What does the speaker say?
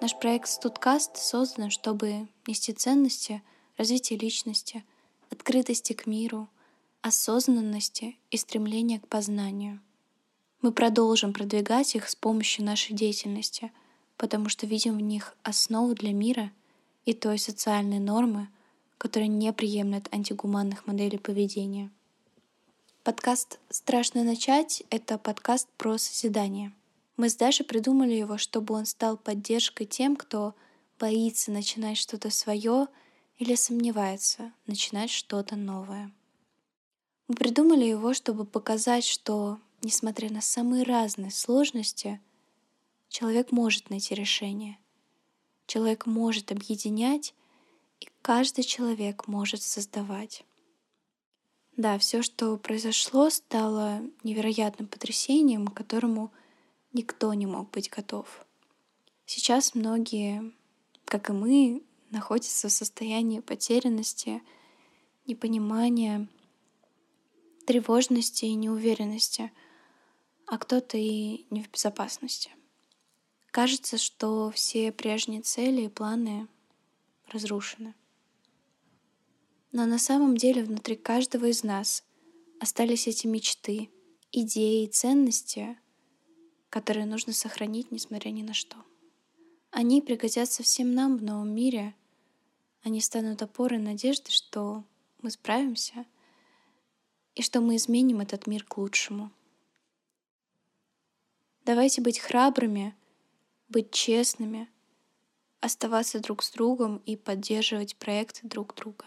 Наш проект «Студкаст» создан, чтобы нести ценности, развитие личности, открытости к миру, осознанности и стремления к познанию. Мы продолжим продвигать их с помощью нашей деятельности, потому что видим в них основу для мира и той социальной нормы, которая не приемлет антигуманных моделей поведения. Подкаст «Страшно начать» — это подкаст про созидание. Мы с Дашей придумали его, чтобы он стал поддержкой тем, кто боится начинать что-то свое или сомневается начинать что-то новое. Мы придумали его, чтобы показать, что, несмотря на самые разные сложности, человек может найти решение. Человек может объединять, и каждый человек может создавать. Да, все, что произошло, стало невероятным потрясением, которому никто не мог быть готов. Сейчас многие, как и мы, находятся в состоянии потерянности, непонимания, тревожности и неуверенности, а кто-то и не в безопасности. Кажется, что все прежние цели и планы разрушены. Но на самом деле внутри каждого из нас остались эти мечты, идеи и ценности, которые нужно сохранить, несмотря ни на что. Они пригодятся всем нам в новом мире. Они станут опорой надежды, что мы справимся и что мы изменим этот мир к лучшему. Давайте быть храбрыми, быть честными, оставаться друг с другом и поддерживать проекты друг друга.